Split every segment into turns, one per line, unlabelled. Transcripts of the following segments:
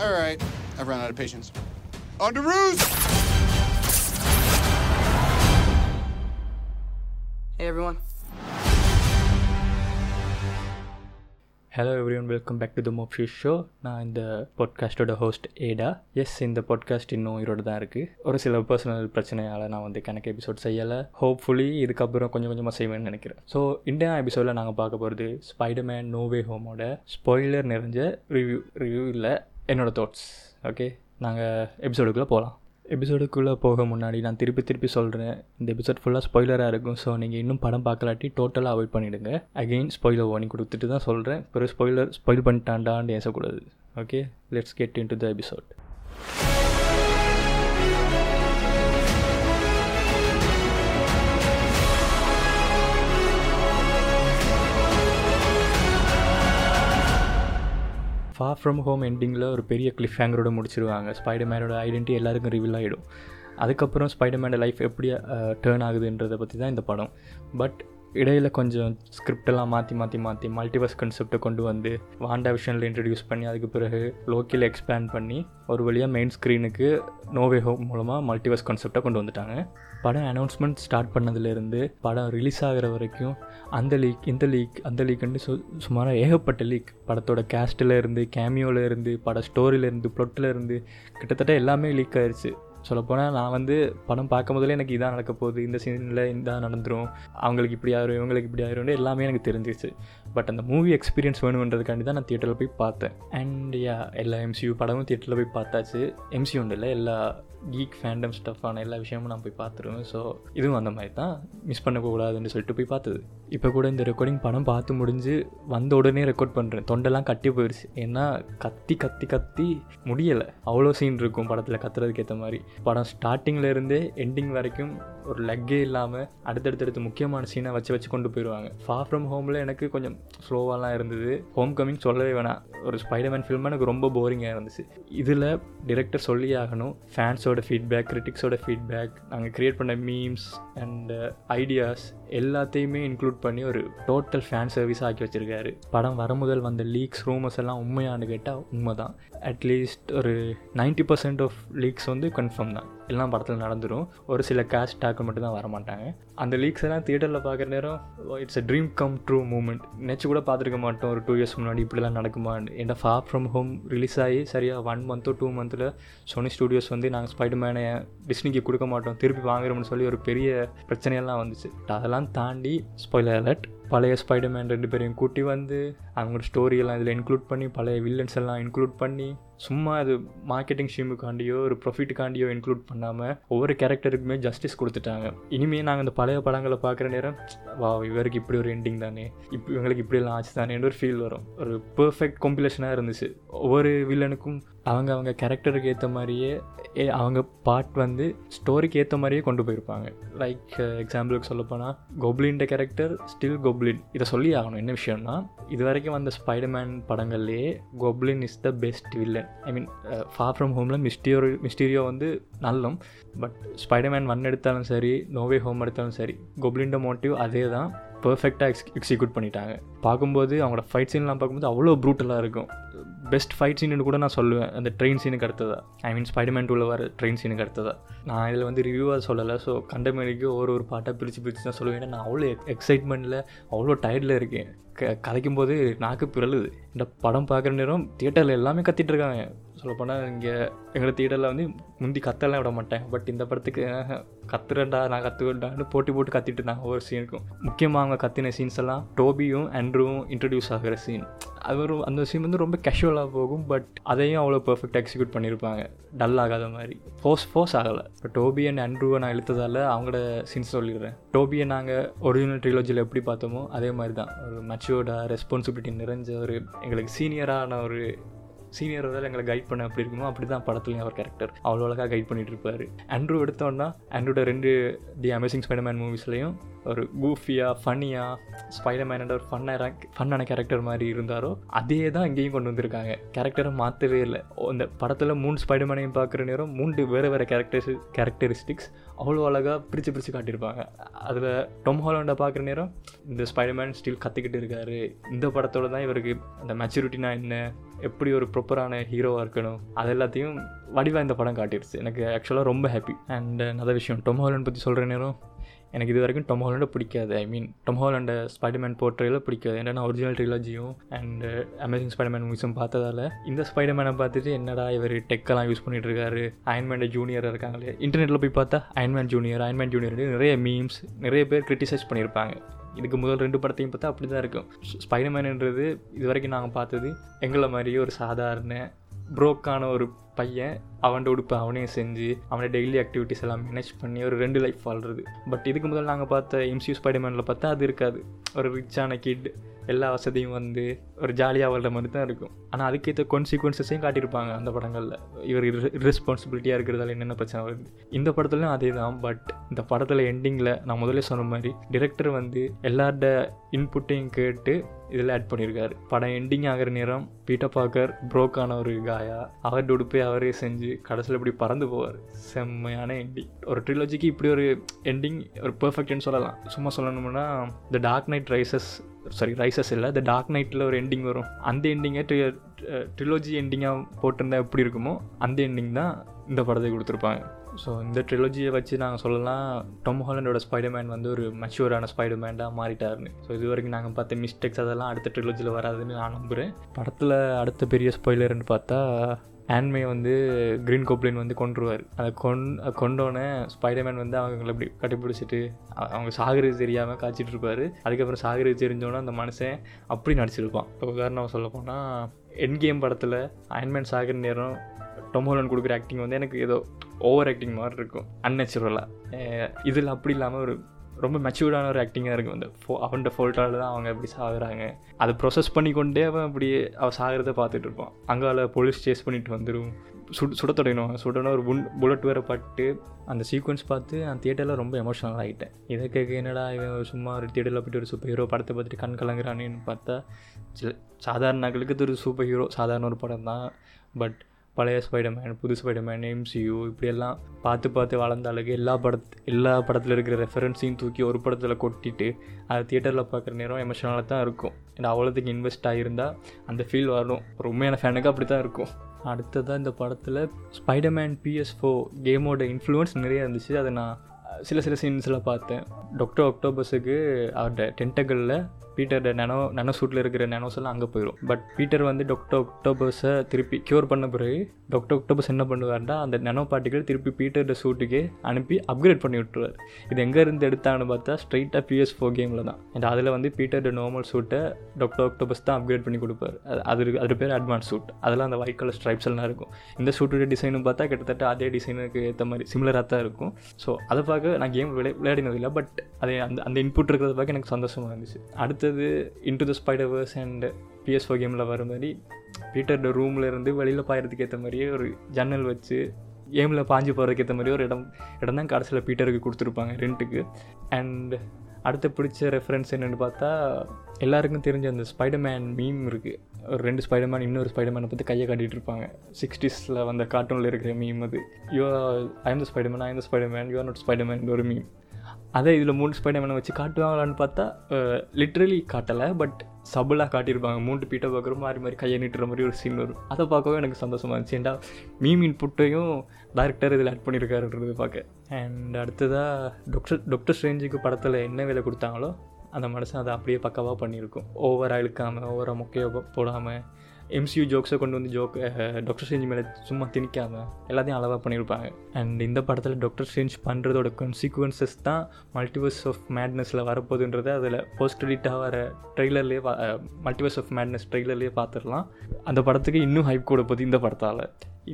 All right, I've run out of patience. On to Ruse!
Hey everyone.
Hello everyone welcome back to the மோப்ஷி show நான் இந்த பாட்காஸ்ட்டோட host ஏடா எஸ் இந்த podcast இன்னும் உயிரோடு தான் இருக்குது ஒரு சில பர்சனல் பிரச்சனையால் நான் வந்து கணக்கு எபிசோட் செய்யலை. ஹோப்ஃபுல்லி இதுக்கப்புறம் கொஞ்சம் கொஞ்சமாக செய்வேன்னு நினைக்கிறேன். ஸோ இந்தியா எபிசோடில் நாங்கள் பார்க்க போகிறது ஸ்பைடர்மேன் நோவே ஹோமோட ஸ்பாய்லர் நிறைஞ்ச ரிவ்யூ ரிவ்யூ இல்லை. என்னோடய தாட்ஸ் ஓகே நாங்கள் எபிசோடுக்குள்ளே போகலாம் எபிசோடுக்குள்ளே போக முன்னாடி நான் திருப்பி திருப்பி சொல்கிறேன் இந்த எபிசோட் ஃபுல்லாக ஸ்பாய்லராக இருக்கும். ஸோ நீங்கள் இன்னும் படம் பார்க்கலாட்டி டோட்டலாக அவாய்ட் பண்ணிவிடுங்க அகெயின் ஸ்பாயிலர் வார்னிங் கொடுத்துட்டு தான் சொல்கிறேன் பிறகு ஸ்பாயிலர் ஸ்பாயில் பண்ணிட்டாண்டான்னு ஏசக்கூடாது. Okay let's get into the episode Far From Home எண்டிங்கில் ஒரு பெரிய கிளிஃப் ஹேங்கரோட முடிச்சிருவாங்க. ஸ்பைடர்மேனோட ஐடென்டி எல்லாருக்கும் ரிவீல் ஆகிடும் அதுக்கப்புறம் ஸ்பைடர்மேனோட லைஃப் எப்படி டேர்ன் ஆகுதுன்றதை பற்றி தான் இந்த படம். பட் இடையில் கொஞ்சம் ஸ்கிரிப்டெல்லாம் மாற்றி மாற்றி மாற்றி மல்டிவர்ஸ் கன்செப்டை கொண்டு வந்து வாண்டா விஷனில் இன்ட்ரடியூஸ் பண்ணி அதுக்கு பிறகு லோக்கியில் எக்ஸ்பேண்ட் பண்ணி ஒரு வழியாக மெயின் ஸ்க்ரீனுக்கு நோவே ஹோம் மூலமாக மல்டிவர்ஸ் கான்செப்டை கொண்டு வந்துட்டாங்க. படம் அனௌன்ஸ்மெண்ட் ஸ்டார்ட் பண்ணதுலேருந்து படம் ரிலீஸ் ஆகிற வரைக்கும் அந்த லீக் இந்த லீக் அந்த லீக்குன்னு சு சுமாராக ஏகப்பட்ட லீக் படத்தோட கேஸ்ட்டில் இருந்து கேமியோவில் இருந்து பட ஸ்டோரியிலேருந்து ப்ளொட்டில் இருந்து கிட்டத்தட்ட எல்லாமே லீக் ஆயிடுச்சு சொல்லப்போனால் நான் வந்து படம் பார்க்கும் போதில் எனக்கு இதான் நடக்க போகுது. இந்த சீனில் இதான் நடந்துடும் அவங்களுக்கு இப்படி ஆயிரும் இவங்களுக்கு இப்படி ஆயிரும்னு எல்லாமே எனக்கு தெரிஞ்சிச்சு பட் அந்த மூவி எக்ஸ்பீரியன்ஸ் வேணுன்றதுக்காண்டி தான் நான் தியேட்டரில் போய் பார்த்தேன். அண்ட் யா எல்லா எம்சியூ படமும் தியேட்டரில் போய் பார்த்தாச்சு. எம்சியூ உண்டு இல்லை எல்லா கீக் ஃபேண்டம் ஸ்டஃப்பான எல்லா விஷயமும் நான் போய் பார்த்துருவேன். ஸோ இதுவும் அந்த மாதிரி தான். மிஸ் பண்ணக்கூடாதுன்னு சொல்லிட்டு போய் பார்த்தது. இப்போ கூட இந்த ரெக்கார்டிங் படம் பார்த்து முடிஞ்சு வந்த உடனே ரெக்கார்ட் பண்ணுறேன் தொண்டெல்லாம் கட்டி போயிடுச்சு ஏன்னா கத்தி கத்தி கத்தி முடியலை. அவ்வளோ சீன் இருக்கும் படத்தில் கத்துறதுக்கு ஏற்ற மாதிரி. படம் ஸ்டார்டிங்கில் இருந்தே எண்டிங் வரைக்கும் ஒரு லெக்கே இல்லாமல் அடுத்தடுத்தடுத்து முக்கியமான சீனை வச்சு வச்சு கொண்டு போயிடுவாங்க ஃபார் ஃப்ரம் ஹோமில் எனக்கு கொஞ்சம் ஸ்லோவாலாம் இருந்தது. ஹோம் கமிங் சொல்லவே வேணாம். ஒரு ஸ்பைடர்மேன் ஃபில்ம் எனக்கு ரொம்ப போரிங்காக இருந்துச்சு. இதில் டிரெக்டர் சொல்லி ஆகணும். ஃபேன்ஸோட ஃபீட்பேக் கிரிட்டிக்ஸோட ஃபீட்பேக் நாங்கள் க்ரியேட் பண்ண மீம்ஸ் அண்ட் ஐடியாஸ் எல்லாத்தையுமே இன்க்ளூட் பண்ணி ஒரு டோட்டல் ஃபேன் சர்வீஸ் ஆக்கி வச்சுருக்காரு. படம் வர முதல் வந்த லீக்ஸ் ரூமர்ஸ் எல்லாம் உண்மையானு கேட்டால் உண்மை தான் அட்லீஸ்ட் ஒரு நைன்ட்டி பர்சன்ட் ஆஃப் லீக்ஸ் வந்து கன்ஃபார்ம் தான். எல்லாம் படத்தில் நடந்துடும் ஒரு சில கேஷ் டாக்கு மட்டும் தான் வர மாட்டாங்க. அந்த லீக்ஸ் எல்லாம் தியேட்டரில் பார்க்குற நேரம் it's a dream come true moment நினச்சி கூட பார்த்துருக்க மாட்டோம். ஒரு டூ இயர்ஸ் முன்னாடி இப்படிலாம் நடக்குமான்னு. ஏன்னா ஃபார் ஃப்ரம் ஹோம் ரிலீஸ் ஆகி சரியாக ஒன் மந்த்தோ டூ மந்த்தில் சோனி ஸ்டூடியோஸ் வந்து நாங்கள் ஸ்பைடர்மேனை டிஸ்னிக்கு கொடுக்க மாட்டோம் திருப்பி வாங்குறோம்னு சொல்லி ஒரு பெரிய பிரச்சனையெல்லாம் வந்துச்சு. அதெல்லாம் தாண்டி ஸ்பாய்லர் அலர்ட் பழைய ஸ்பைடர்மேன் ரெண்டு பேரையும் கூட்டி வந்து அவங்களோட ஸ்டோரியெல்லாம் இதில் இன்க்ளூட் பண்ணி பழைய வில்லன்ஸ் எல்லாம் இன்க்ளூட் பண்ணி சும்மா அது மார்க்கெட்டிங் ஷீமுக்காண்டியோ ஒரு ப்ரொஃபிட்டுக்காண்டியோ இன்க்ளூட் பண்ணாமல் ஒவ்வொரு கேரக்டருக்குமே ஜஸ்டிஸ் கொடுத்துட்டாங்க. இனிமேல் நாங்கள் இந்த பழைய படங்களை பார்க்குற நேரம் வா இவருக்கு இப்படி ஒரு எண்டிங் தானே இப்போ இவங்களுக்கு இப்படியெல்லாம் ஆச்சு தானேன்னு ஒரு ஃபீல் வரும். ஒரு பர்ஃபெக்ட் காம்பிலேஷனாக இருந்துச்சு. ஒவ்வொரு வில்லனுக்கும் அவங்க அவங்க கேரக்டருக்கு ஏற்ற மாதிரியே அவங்க பார்ட் வந்து ஸ்டோரிக்கு ஏற்ற மாதிரியே கொண்டு போயிருப்பாங்க. லைக் எக்ஸாம்பிளுக்கு சொல்லப்போனால் கொப்ளின்ட கேரக்டர் ஸ்டில் கொப்ளின் இதை சொல்லி ஆகணும். என்ன விஷயம்னா இது வரைக்கும் வந்த Spiderman படங்கள்லேயே Goblin is the best villain I mean Far From ஹோமில் மிஸ்டியோ மிஸ்டீரியோ வந்து நல்லம். பட் ஸ்பைடர்மேன் ஒன் எடுத்தாலும் சரி நோவே ஹோம் எடுத்தாலும் சரி கொப்ளின்ட மோட்டிவ் அதே தான் பர்ஃபெக்டாக எக்ஸ் எக்ஸிக்யூட் பண்ணிட்டாங்க. பார்க்கும்போது அவங்களோட ஃபைட் சீன்லாம் பார்க்கும்போது அவ்வளோ ப்ரூட்டலாக இருக்கும். பெஸ்ட் ஃபைட் சீனு கூட நான் சொல்லுவேன். அந்த ட்ரெயின் சீனுக்கு அடுத்ததா. ஐ மீன் ஸ்பைடர்மேன் டூவில் வர ட்ரெயின் சீனுக்கு அடுத்ததா. நான் இதில் வந்து ரிவ்யூவாக சொல்லலை. ஸோ கண்டமேனிக்கு ஒரு ஒரு பாட்டாக பிரித்து பிரித்து தான் சொல்லுவேன். நான் அவ்வளோ எக்ஸைட்மெண்ட்டில் அவ்வளோ டயர்டில் இருக்கேன். க கதைக்கும் போது நாக்கு பிறழுது. இந்த படம் பார்க்குற நேரம் தியேட்டரில் எல்லாமே கத்திட்டு இருக்காங்க. சொல்லப்போனால் இங்கே எங்களோட தியேட்டரில் வந்து முந்தி கத்தெல்லாம் விட மாட்டேன். பட் இந்த படத்துக்கு கத்துறேன்டா நான் கற்றுவேன்டான்னு போட்டி போட்டு கத்திட்டு இருந்தாங்க ஒவ்வொரு சீனுக்கும் முக்கியமாக அவங்க கத்தின சீன்ஸ் எல்லாம் டோபியும் அண்ட்ரூவும் இன்ட்ரடியூஸ் ஆகிற சீன் அது ஒரு அந்த சீன் வந்து ரொம்ப கேஷுவலாக போகும் பட் அதையும் அவ்வளோ பர்ஃபெக்ட் எக்ஸிக்யூட் பண்ணியிருப்பாங்க டல் ஆகாத மாதிரி. ஃபோர்ஸ் ஃபோர்ஸ் ஆகலை. இப்போ டோபி அண்ட் அண்ட்ரூவை நான் இழுத்ததால் அவங்களோட சீன்ஸ் சொல்லிடுறேன். டோபியை நாங்கள் ஒரிஜினல் ட்ரிலோஜியில் எப்படி பார்த்தோமோ அதே மாதிரி தான். ஒரு மெச்சூர்டாக ரெஸ்பான்சிபிலிட்டி நிறைஞ்ச ஒரு எங்களுக்கு சீனியரான ஒரு சீனியர் சீனியரோட எங்களை கைட் பண்ண அப்படி இருக்குமோ அப்படி தான் படத்துலையும் அவர் கேரக்டர் அவ்வளோ அழகாக கைட் பண்ணிட்டு இருப்பார். ஆண்ட்ரூ எடுத்தோன்னா ஆண்ட்ரூட ரெண்டு தி அமேசிங் ஸ்பைடர்மேன் மூவிஸ்லையும் ஒரு கூஃபியாக ஃபன்னியாக ஸ்பைடர்மேனோட ஒரு ஃபன்னாக ஃபன்னான கேரக்டர் மாதிரி இருந்தாரோ அதே தான் இங்கேயும் கொண்டு வந்திருக்காங்க. கேரக்டரை மாற்றவே இல்லை. அந்த படத்தில் மூணு ஸ்பைடர்மேனையும் பார்க்குற நேரம் மூன்று வேறு வேறு கேரக்டர்ஸ் கேரக்டரிஸ்டிக்ஸ் அவ்வளோ அழகாக பிரித்து பிரித்து காட்டியிருப்பாங்க. அதில் டொம் ஹாலண்டை பார்க்குற நேரம் இந்த ஸ்பைடர்மேன் ஸ்டில் கற்றுக்கிட்டு இருக்காரு. இந்த படத்தோட தான் இவருக்கு அந்த மெச்சூரிட்டினா என்ன? எப்படி ஒரு ப்ராப்பரான ஹீரோவாக இருக்கணும்? அது எல்லாத்தையும் வடிவாக இந்த படம் காட்டிடுச்சு எனக்கு ஆக்சுவலாக ரொம்ப ஹாப்பி அண்ட் நல்ல விஷயம் டொம் ஹாலண்ட் பற்றி சொல்கிற நேரம் எனக்கு இது வரைக்கும் டொம் ஹாலண்டை பிடிக்காது. ஐ மீன் டொம் ஹாலண்டை ஸ்பைடர்மேன் போர்ட்ரேல பிடிக்காது. ஏன்னா ஒரிஜினல் ட்ரிலாஜியும் அண்ட் அமேசிங் ஸ்பைடர்மேன் மூவிஸும் பார்த்ததால இந்த ஸ்பைடர்மேனை பார்த்துட்டு என்னடா இவர் டெக்கெல்லாம் யூஸ் பண்ணிட்டு இருக்காரு அயன்மேன் ஜூனியர் இருக்காங்களே. இன்டர்நெட்டில் போய் பார்த்தா Iron Man junior Iron Man junior நிறைய மீம்ஸ் நிறைய பேர் கிரிட்டிசைஸ் பண்ணியிருப்பாங்க இதுக்கு முதல் ரெண்டு படத்தையும் பார்த்தா அப்படி தான் இருக்கும் ஸ்பைடர்மேன்ன்றது இது வரைக்கும் நாங்கள் பார்த்தது எங்களை மாதிரியே ஒரு சாதாரண ப்ரோக்கான ஒரு பையன் அவன்கிட்ட உடுப்பு அவனையும் செஞ்சு அவனை டெய்லி ஆக்டிவிட்டிஸ் எல்லாம் மேனேஜ் பண்ணி ஒரு ரெண்டு லைஃப் வாழ்றது. பட் இதுக்கு முதல்ல நாங்கள் பார்த்த எம்சியூ ஸ்பைடர்மேனில் பார்த்தா அது இருக்காது. ஒரு ரிச்சான கிட் எல்லா வசதியும் வந்து ஒரு ஜாலியாக வாழ்கிற மாதிரி தான் இருக்கும். ஆனால் அதுக்கேற்ற கான்சிக்வன்சஸையும் காட்டியிருப்பாங்க அந்த படங்களில். இவர் ரெஸ்பான்சிபிலிட்டியாக இருக்கிறதால என்னென்ன பிரச்சனை வருது. இந்த படத்துலையும் அதே தான் பட் இந்த படத்தில் எண்டிங்கில் நான் முதல்ல சொன்ன மாதிரி டிரெக்டர் வந்து எல்லார்ட இன்புட்டையும் கேட்டு இதில் ஆட் பண்ணியிருக்காரு. படம் எண்டிங் ஆகிற நேரம் பீட்டர் பாக்கர் ப்ரோக்கான ஒரு காயா அவர் உடுப்பே அவரே செஞ்சு கடைசியில் இப்படி பறந்து போவார். செம்மையான எண்டிங் ஒரு ட்ரிலஜிக்கு இப்படி ஒரு எண்டிங் ஒரு பர்ஃபெக்ட்னு சொல்லலாம். சும்மா சொல்லணும்னா the Dark Knight Rises sorry Rises இல்லை த டார்க் நைட்டில் ஒரு எண்டிங் வரும். அந்த எண்டிங்கை ட்ரி ட்ரிலோஜி எண்டிங்காக போட்டிருந்தா எப்படி இருக்குமோ அந்த எண்டிங் தான் இந்த படத்தை கொடுத்துருப்பாங்க. ஸோ இந்த ட்ரிலோஜியை வச்சு நாங்கள் சொல்லலாம் டொம் ஹாலண்டோட ஸ்பைடர்மேன் வந்து ஒரு மெச்சூரான ஸ்பைடர்மேண்டாக மாறிட்டாருன்னு. ஸோ இது வரைக்கும் நாங்கள் பார்த்த மிஸ்டேக்ஸ் அதெல்லாம் அடுத்த ட்ரிலோஜியில் வராதுன்னு நான் நம்புகிறேன் படத்தில் அடுத்த பெரிய ஸ்பாய்லர்னு பார்த்தா ஆன்மே வந்து க்ரீன் கோப்ளின் வந்து கொண்டுருவார் அதை கொண் கொண்டோன்னே ஸ்பைடர்மேன் வந்து அவங்களை அப்படி கட்டிப்பிடிச்சிட்டு அவங்க சாகிறது தெரியாமல் காய்ச்சிட்டு இருப்பார். அதுக்கப்புறம் சாகிறது தெரிஞ்சோன்னே அந்த மனுஷன் அப்படி நடிச்சிருப்பான். இப்போ உதாரணம் சொல்ல போனால் என் கேம் படத்தில் அயன்மேன் சாகிற நேரம் டொமோலன் கொடுக்குற ஆக்டிங் வந்து எனக்கு ஏதோ ஓவர் ஆக்டிங் மாதிரி இருக்கும். அன்நேச்சுரலாக இதில் அப்படி இல்லாமல் ஒரு ரொம்ப மெச்சூர்டான ஒரு ஆக்டிங்காக இருக்கும். அந்த ஃபோ அவன்கிட்ட ஃபோல்ட்டால் தான் அவங்க இப்படி சாகுறாங்க. அதை ப்ரொசஸ் பண்ணி கொண்டே அவன் அப்படியே அவன் சாகிறத பார்த்துட்டு இருப்பான். அங்கால போலீஸ் சேஸ் பண்ணிட்டு வந்துடும் சுட சுட தொடங்கிடுவாங்க. சுடணும் ஒரு புன் புல்லட் வேற பட்டு அந்த சீக்வன்ஸ் பார்த்து அந்த தியேட்டரில் ரொம்ப எமோஷனல் ஆகிட்டேன். இதை கேட்க என்னடா இவன் சும்மா ஒரு தியேட்டரில் போய்ட்டு ஒரு சூப்பர் ஹீரோ படத்தை பார்த்துட்டு கண் கலங்குறானேன்னு பார்த்தா சில சாதாரண நகலுக்கு இது ஒரு சூப்பர் ஹீரோ சாதாரண ஒரு படம் தான் பட் பழைய ஸ்பைடர்மேன் புது ஸ்பைடர்மேன் எம்சியூ இப்படியெல்லாம் பார்த்து பார்த்து வளர்ந்த அழகு எல்லா படத் எல்லா படத்தில் இருக்கிற ரெஃபரன்ஸையும் தூக்கி ஒரு படத்தில் கொட்டிட்டு அதை தியேட்டரில் பார்க்குற நேரம் எமோஷனலாக தான் இருக்கும். ஏன்னா அவ்வளோத்துக்கு இன்வெஸ்ட் ஆகியிருந்தால் அந்த ஃபீல் வரும். ஒரு உண்மையான ஃபேனுக்கு அப்படி தான் இருக்கும். அடுத்ததாக இந்த படத்தில் ஸ்பைடர்மேன் பிஎஸ் ஃபோ கேமோட இன்ஃப்ளூயன்ஸ் நிறைய இருந்துச்சு. அதை நான் சில சில சீன்ஸில் பார்த்தேன். டாக்டர் அக்டோபஸுக்கு அவரோட டென்டகலில் பீட்டர் நனோ நனோ சூட்டில் இருக்கிற நனோஸ் எல்லாம் அங்கே போயிடும் பட் பீட்டர் வந்து டாக்டர் ஒக்டோபஸை திருப்பி க்யூர் பண்ண பிறகு டாக்டர் ஒக்டோபஸ் என்ன பண்ணுவார்னா அந்த நனோ பார்ட்டிகள் திருப்பி பீட்டர் சூட்டுக்கே அனுப்பி அப்கிரேட் பண்ணி விட்டுருவார். இது எங்கே இருந்து எடுத்தான்னு பார்த்தா ஸ்ட்ரைட்டாக பிஎஸ் ஃபோர் கேமில் தான். அண்ட் அதில் வந்து பீட்டர் நார்மல் சூட்டை டாக்டர் ஒக்டோபஸ் தான் அப்கிரேட் பண்ணி கொடுப்பார். அது அது பேர் அட்வான்ஸ் சூட் அதெல்லாம் அந்த ஒயிட் கலர் ஸ்ட்ரைப்ஸ் எல்லாம் இருக்கும். இந்த சூட்டோட டிசைனும் பார்த்தா கிட்டத்தட்ட அதே டிசைனுக்கு ஏற்ற மாதிரி சிமிலராக தான் இருக்கும். ஸோ அதை பார்க்க நான் கேம் விளையா விளையாடினதில்லை பட் அது அந்த அந்த இன்புட் இருக்கிறத பார்க்க எனக்கு சந்தோஷமாக இருந்துச்சு. அடுத்து அடுத்தது into the Spiderverse and PS four கேமில் வர மாதிரி பீட்டரோட ரூமில் இருந்து வெளியில் பாயறதுக்கு ஏற்ற மாதிரியே ஒரு ஜன்னல் வச்சு கேமில் பாஞ்சு போகிறதுக்கு ஏற்ற மாதிரி ஒரு இடம் இடம் தான் கடைசியில் பீட்டருக்கு கொடுத்துருப்பாங்க ரெண்ட்டுக்கு அண்ட் அடுத்து பிடிச்ச ரெஃபரன்ஸ் என்னென்னு பார்த்தா எல்லாருக்கும் தெரிஞ்ச அந்த ஸ்பைடர்மேன் மீம் இருக்குது ஒரு ரெண்டு ஸ்பைடர்மேன் இன்னொரு ஸ்பைடர்மேனை பற்றி கையை காட்டிகிட்டு இருப்பாங்க. சிக்ஸ்டீஸில் வந்த கார்ட்டூனில் இருக்கிற மீம் அது. You I am the Spiderman I am the Spiderman you are not Spiderman ஒரு மீம் அதே இதில் மூணு ஸ்பைடர்மேனை வச்சு காட்டுவாங்களான்னு பார்த்தா லிட்ரலி காட்டலை பட் சபுலாக காட்டியிருப்பாங்க. மூன்று பீட்டை பார்க்குற மாதிரி மாதிரி கையை நீட்டுற மாதிரி ஒரு சீன் வரும். அதை பார்க்கவே எனக்கு சந்தோஷமாக இருந்துச்சு. ஏன்டா மீம் இன்புட்டையும் டேரக்டர் இதில் ஆட் பண்ணியிருக்காருன்றது பார்க்க. அண்ட் அடுத்ததாக டாக்டர் டாக்டர் ஸ்ட்ரேஞ்சுக்கு படத்தில் என்ன வேலை கொடுத்தாங்களோ அந்த மனுஷன் அதை அப்படியே பக்கவாக பண்ணியிருக்கும். ஓவராக இழுக்காமல் ஓவராக முக்கையை போடாமல் எம்சியூ ஜோக்ஸை கொண்டு வந்து ஜோக் டாக்டர் ஸ்ட்ரேஞ்ச் மேலே சும்மா திணிக்காமல் எல்லாத்தையும் அளவாக பண்ணியிருப்பாங்க. அண்ட் இந்த படத்தில் டாக்டர் ஸ்ட்ரேஞ்ச் பண்ணுறதோட கன்சிக்வன்சஸ் தான் மல்டிவர்ஸ் ஆஃப் மேட்னஸில் வரப்போகுதுன்றதை அதில் போஸ்ட் கிரெடிட்டாக வர ட்ரெய்லர்லேயே மல்டிவர்ஸ் ஆஃப் மேட்னஸ் ட்ரெய்லர்லேயே பார்த்துடலாம் அந்த படத்துக்கு இன்னும் ஹைப் கூட போகுது இந்த படத்தால்.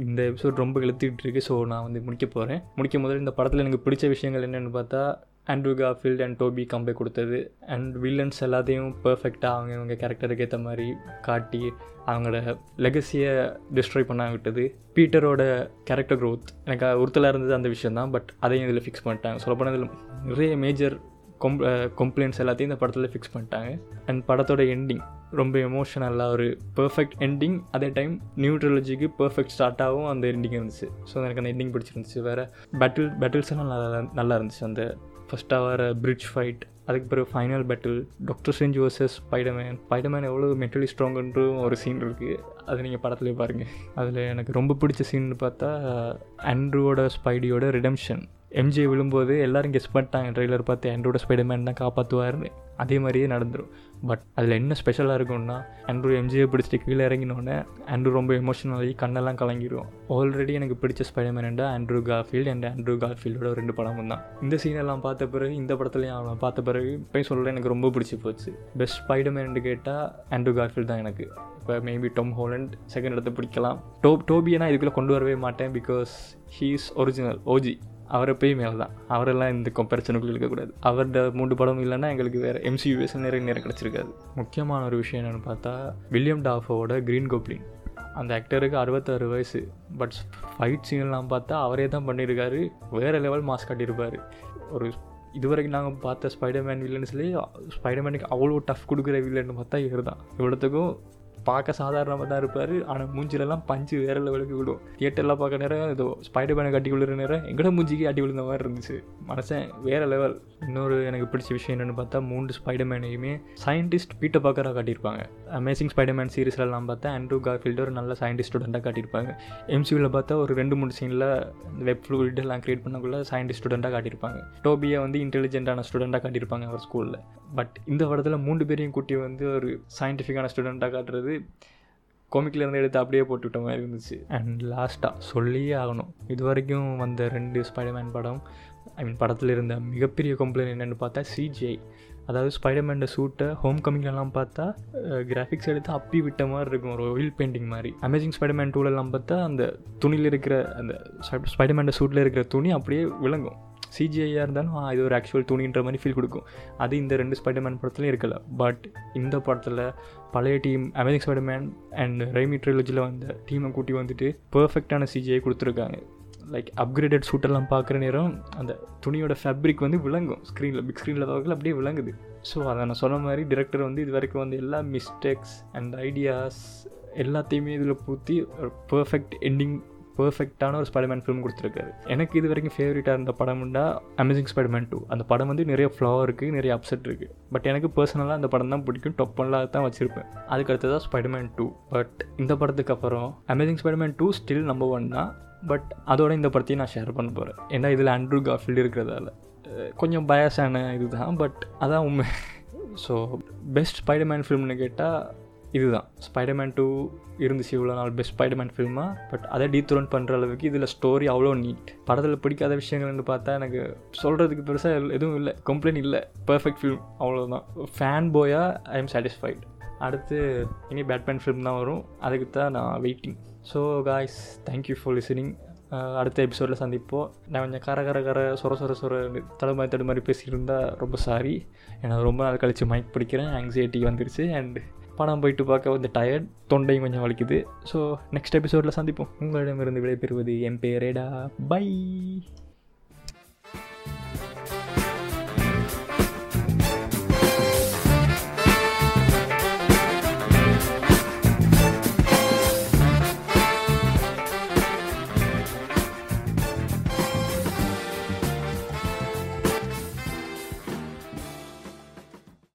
இந்த எபிசோட் ரொம்ப இழுத்துக்கிட்டு இருக்கு ஸோ நான் வந்து முடிக்க போகிறேன் முடிக்கும் போது இந்த படத்தில் எனக்கு பிடிச்ச விஷயங்கள் என்னென்னு பார்த்தா ஆண்ட்ரூ காஃபீல்ட் அண்ட் டோபி கம்பே கொடுத்தது. அண்ட் வில்லன்ஸ் எல்லாத்தையும் பர்ஃபெக்டாக அவங்க இவங்க கேரக்டருக்கு ஏற்ற மாதிரி காட்டி அவங்களோட லெகசியை டிஸ்ட்ராய் பண்ண விட்டது. பீட்டரோட கேரக்டர் க்ரோத் எனக்கு உறுத்தலாக இருந்தது அந்த விஷயம் தான் பட் அதையும் இதில் ஃபிக்ஸ் பண்ணிட்டாங்க. சொல்லப்போனால் இதில் நிறைய மேஜர் கொம் கம்ப்ளைண்ட்ஸ் எல்லாத்தையும் இந்த படத்தில் ஃபிக்ஸ் பண்ணிட்டாங்க. அண்ட் படத்தோட எண்டிங் ரொம்ப எமோஷனலாக ஒரு பர்ஃபெக்ட் எண்டிங் அதே டைம் நியூட்ரலஜிக்கு பர்ஃபெக்ட் ஸ்டார்ட்டாகவும் அந்த எண்டிங் இருந்துச்சு. ஸோ எனக்கு அந்த எண்டிங் பிடிச்சிருந்துச்சு. வேறு பேட்டில் பேட்டில்ஸ் எல்லாம் நல்லா நல்லா இருந்துச்சு அந்த ஃபஸ்ட்டாக வர பிரிட்ஜ் ஃபைட் அதுக்கு பிறகு ஃபைனல் பேட்டில் டாக்டர் செஞ்சு வர்சஸ் ஸ்பைடர்மேன் ஸ்பைடர்மேன் எவ்வளோ மென்டலி ஸ்ட்ராங்குன்றும் ஒரு சீன் இருக்குது அது நீங்கள் படத்துலேயே பாருங்கள் அதில் எனக்கு ரொம்ப பிடிச்ச சீன் பார்த்தா ஆண்ட்ரூவோட ஸ்பைடியோட ரிடம்ஷன் எம்ஜே விழும்போது எல்லோரும் கெஸ் பண்ணிட்டாங்க. ட்ரெய்லர் பார்த்து ஆண்ட்ரோட ஸ்பைடர்மேன் தான் காப்பாற்றுவாருன்னு அதே மாதிரியே நடந்துடும் பட் அதில் என்ன ஸ்பெஷலாக இருக்கும்னா ஆண்ட்ரூ எம்ஜியை பிடிச்சிட்டு கீழே இறங்கினோடனே ஆண்ட்ரூ ரொம்ப எமோஷனலாகி கண்ணெல்லாம் கலங்கிடும் ஆல்ரெடி எனக்கு பிடிச்ச ஸ்பைடர்மேன்டா ஆண்ட்ரூ கார்ஃபீல்டு அண்ட் ஆண்ட்ரூ கார்ஃபீல்டோட ரெண்டு படமும் தான். இந்த சீனெல்லாம் பார்த்த பிறகு இந்த படத்துலையும் அவனை பார்த்த பிறகு போய் சொல்கிறேன் எனக்கு ரொம்ப பிடிச்சி போச்சு. பெஸ்ட் ஸ்பைடர்மேன் கேட்டால் ஆண்ட்ரூ கார்ஃபீல்டு தான் எனக்கு. இப்போ மேபி டொம் ஹோலண்ட் செகண்ட் இடத்த பிடிக்கலாம். டோ டோபியை நான் இதுக்குள்ளே கொண்டு வரவே மாட்டேன் because he is original OG அவரை போய் மேலே தான். அவரெல்லாம் இந்த கம்பேரிசனுக்குள்ள இருக்கக்கூடாது. அவரோட மூன்று படம் இல்லைன்னா எங்களுக்கு வேறு எம்சியூஎஸ் நிறைய நேரம் கிடச்சிருக்காது. முக்கியமான ஒரு விஷயம் என்னென்னு பார்த்தா வில்லியம் டாஃபோட க்ரீன் கோப்ளின் அந்த ஆக்டருக்கு அறுபத்தாறு வயசு. பட் ஃபைட் சீன்லாம் பார்த்தா அவரே தான் பண்ணியிருக்காரு. வேறு லெவல் மாஸ்க் காட்டியிருப்பார். ஒரு இதுவரைக்கும் நாங்கள் பார்த்த ஸ்பைடர்மேன் வில்லன்ஸ்லேயே ஸ்பைடர்மேனுக்கு அவ்வளோ டஃப் கொடுக்குற வில்லன்னு பார்த்தா இவர் தான் இவ்வளோத்துக்கும் பார்க்க சாதாரணமாக தான் இருப்பார். ஆனால் மூஞ்சிலெல்லாம் பஞ்சு வேற லெவலுக்கு விடும். தியேட்டரில் பார்க்க நேரம் ஏதோ ஸ்பைடர்மேனை கட்டி விழுற நேரம் எங்கட மூஞ்சிக்கு அடி விழுந்த மாதிரி இருந்துச்சு. மனசன் வேறு லெவல் இன்னொரு எனக்கு பிடிச்ச விஷயம் என்னென்னு பார்த்தா மூன்று ஸ்பைடர்மேனையுமே சயின்டிஸ்ட் பீட்டை பார்க்கறா காட்டியிருப்பாங்க. அமேசிங் ஸ்பைடர்மேன் சீரிஸ்லலாம் பார்த்தா ஆண்ட்ரூ கார்ஃபீல்டு ஒரு நல்ல சயின்டிஸ்ட் ஸ்டூடெண்ட்டாக காட்டியிருப்பாங்க. எம்சியூவில் பார்த்தா ஒரு ரெண்டு மூணு சீனில் வெப் ஃப்ளூயிட் எல்லாம் க்ரியேட் பண்ணக்குள்ள சயின்டிஸ்ட் ஸ்டூடெண்ட்டாக காட்டியிருப்பாங்க. டோபியை வந்து இன்டெலிஜென்ட்டான ஸ்டூடெண்ட்டாக காட்டியிருப்பாங்க அவர் ஸ்கூலில் பட் இந்த படத்தில் மூன்று பேரையும் கூட்டி வந்து ஒரு சயின்டிஃபிக்கான ஸ்டூடெண்ட்டாக காட்டுறது கோமிக்கில் இருந்து எடுத்து அப்படியே போட்டுவிட்ட மாதிரி இருந்துச்சு. அண்ட் லாஸ்ட்டாக சொல்லியே ஆகணும். இது வரைக்கும் வந்த ரெண்டு ஸ்பைடர்மேன் படம் ஐ மீன் படத்தில் இருந்த மிகப்பெரிய கம்ப்ளைண்ட் என்னென்னு பார்த்தா சிஜிஐ அதாவது ஸ்பைடர்மேன் சூட்டை ஹோம் கமிங்லலாம் பார்த்தா கிராஃபிக்ஸ் எடுத்து அப்பி விட்ட மாதிரி இருக்கும். ஒரு ஒயில் பெயிண்டிங் மாதிரி. அமேசிங் ஸ்பைடர்மேன் டூலெல்லாம் பார்த்தா அந்த துணியில் இருக்கிற அந்த ஸ்பைடர்மேன் சூட்டில் இருக்கிற துணி அப்படியே விளங்கும். சிஜிஐயாக இருந்தாலும் இது ஒரு ஆக்சுவல் துணின்ற மாதிரி ஃபீல் கொடுக்கும். அது இந்த ரெண்டு ஸ்பைடர்மேன் படத்துலையும் இருக்கல. பட் இந்த படத்தில் பழைய team Amazing Spiderman and Raimi ட்ரிலஜியில் வந்த டீமை கூட்டி வந்துட்டு பர்ஃபெக்டான சிஜிஐ கொடுத்துருக்காங்க. லைக் அப்கிரேடட் ஷூட்டெல்லாம் பார்க்குற நேரம் அந்த துணியோட ஃபேப்ரிக் வந்து விளங்கும். ஸ்க்ரீனில் பிக் ஸ்க்ரீனில் பார்க்கல அப்படியே விளங்குது. ஸோ அதை நான் சொன்ன மாதிரி டிரெக்டர் வந்து இது வரைக்கும் வந்து எல்லா மிஸ்டேக்ஸ் அண்ட் ஐடியாஸ் எல்லாத்தையுமே இதில் பூத்தி ஒரு பர்ஃபெக்ட் எண்டிங் பர்ஃபெக்டான ஒரு ஸ்பைடர்மேன் ஃபிலிம் கொடுத்துருக்காரு. எனக்கு இது வரைக்கும் ஃபேவரட்டாக இருந்த படம்னா அமேசிங் ஸ்பைடர்மேன் டூ அந்த படம் வந்து நிறைய ஃப்ளோ இருக்குது நிறைய அப்செட் இருக்குது பட் எனக்கு பர்சனலாக அந்த படம் தான் பிடிக்கும். டொப் ஒன்லாக தான் வச்சுருப்பேன். அதுக்கு தான் ஸ்பைடர்மேன் டூ பட் இந்த படத்துக்கு அப்புறம் Amazing Spiderman two still number one தான். பட் அதோட இந்த படத்தையும் நான் ஷேர் பண்ண போகிறேன் ஏன்னா இதில் ஆண்ட்ரூ காஃபீல்டு இருக்கிறதால. கொஞ்சம் பயசான இதுதான். பட் அதான் உண்மை. ஸோ பெஸ்ட் ஸ்பைடர்மேன் ஃபிலிம்னு கேட்டால் இதுதான். ஸ்பைடர்மேன் டூ இருந்துச்சு இவ்வளோ நாள். பெஸ்ட் ஸ்பைடர்மேன் ஃபில்மாக பட் அதை டீத்ரோன் பண்ணுற அளவுக்கு இதில் ஸ்டோரி அவ்வளோ நீட் படத்தில் பிடிக்காத விஷயங்கள்னு பார்த்தா எனக்கு சொல்கிறதுக்கு பெருசாக எதுவும் இல்லை. கம்ப்ளைண்ட் இல்லை. பர்ஃபெக்ட் ஃபிலிம் அவ்வளோதான் ஃபேன் போயா ஐ எம் சாட்டிஸ்ஃபைட் அடுத்து இனி பேட்மேன் ஃபிலிம் தான் வரும். அதுக்கு தான் நான் waiting so guys thank you for listening அடுத்த எபிசோடில் சந்திப்போம். நான் கொஞ்சம் கர கர கர சொர சொர சொர தடுமாறி தடுமாறி இருந்தால் ரொம்ப சாரி ஏன்னா ரொம்ப நாள் கழித்து மைக் பிடிக்கிறேன். ஆங்ஸைட்டி வந்துருச்சு. அண்ட் படம் போயிட்டு பார்க்க வந்து டயர்ட் தொண்டையும் கொஞ்சம் வலிக்குது. ஸோ நெக்ஸ்ட் எபிசோடில் சந்திப்போம். உங்களிடமிருந்து விடைபெறுவது என் பேரேடா பை